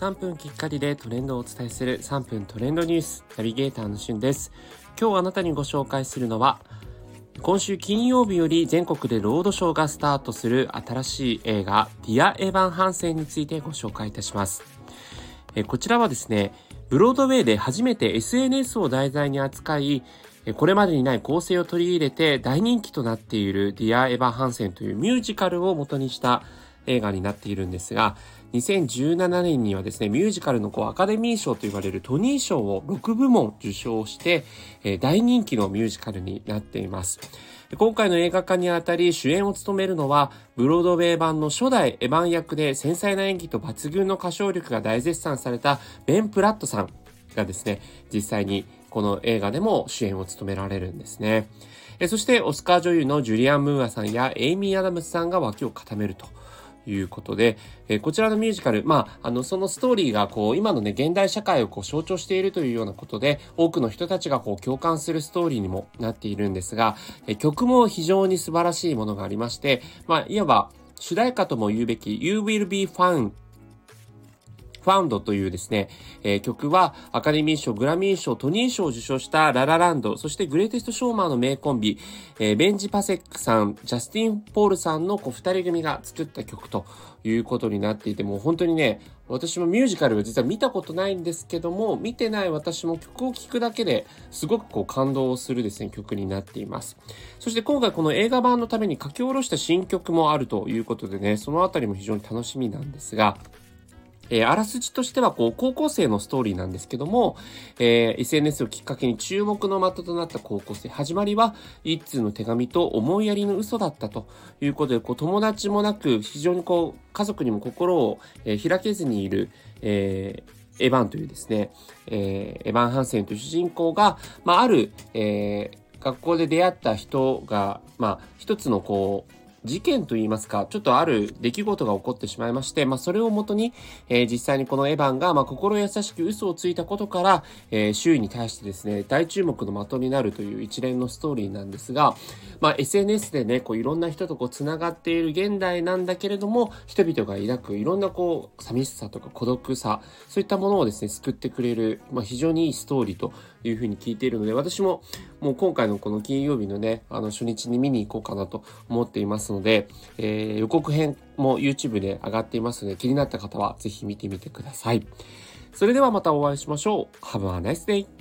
3分きっかりでトレンドをお伝えする3分トレンドニュースナビゲーターのしゅんです。今日あなたにご紹介するのは今週金曜日より全国でロードショーがスタートする新しい映画ディア・エヴァン・ハンセンについてご紹介いたします。こちらはですねブロードウェイで初めて SNS を題材に扱いこれまでにない構成を取り入れて大人気となっているディア・エヴァン・ハンセンというミュージカルを元にした映画になっているんですが、2017年にはですね、ミュージカルのこうアカデミー賞と言われるトニー賞を6部門受賞して、え、大人気のミュージカルになっています。今回の映画化にあたり主演を務めるのは、ブロードウェイ版の初代エヴァン役で繊細な演技と抜群の歌唱力が大絶賛されたベン・プラットさんがですね、実際にこの映画でも主演を務められるんですね。そしてオスカー女優のジュリアン・ムーアさんやエイミー・アダムスさんが脇を固めると。いうことで、えー、こちらのミュージカル、まあ、あの、そのストーリーが、こう、今のね、現代社会をこう象徴しているというようなことで、多くの人たちがこう共感するストーリーにもなっているんですが、えー、曲も非常に素晴らしいものがありまして、まあ、いわば、主題歌とも言うべき You Will Be Found ファウンドというですね、えー、曲はアカデミー賞、グラミー賞、トニー賞を受賞したララランド、そしてグレイテストショーマーの名コンビ、えー、ベンジ・パセックさん、ジャスティン・ポールさんの二人組が作った曲ということになっていて、もう本当にね、私もミュージカルを実は見たことないんですけども、見てない私も曲を聴くだけですごくこう感動するですね、曲になっています。そして今回この映画版のために書き下ろした新曲もあるということでね、そのあたりも非常に楽しみなんですが、えー、あらすじとしては、こう、高校生のストーリーなんですけども、えー、SNS をきっかけに注目の的となった高校生。始まりは、一通の手紙と思いやりの嘘だったということで、こう、友達もなく、非常にこう、家族にも心を、えー、開けずにいる、えー、エヴァンというですね、えー、エヴァン・ハンセンという主人公が、まあ、ある、えー、学校で出会った人が、まあ、一つのこう、事件といいますか、ちょっとある出来事が起こってしまいまして、まあ、それをもとに、えー、実際にこのエヴァンが、まあ、心優しく嘘をついたことから、えー、周囲に対してですね、大注目の的になるという一連のストーリーなんですが、まあ、SNS でね、こういろんな人とこう繋がっている現代なんだけれども、人々が抱くいろんなこう、寂しさとか孤独さ、そういったものをですね、救ってくれる、まあ、非常にいいストーリーというふうに聞いているので、私ももう今回のこの金曜日のね、あの初日に見に行こうかなと思っていますので、えー、予告編も YouTube で上がっていますので、気になった方はぜひ見てみてください。それではまたお会いしましょう。Have a nice day!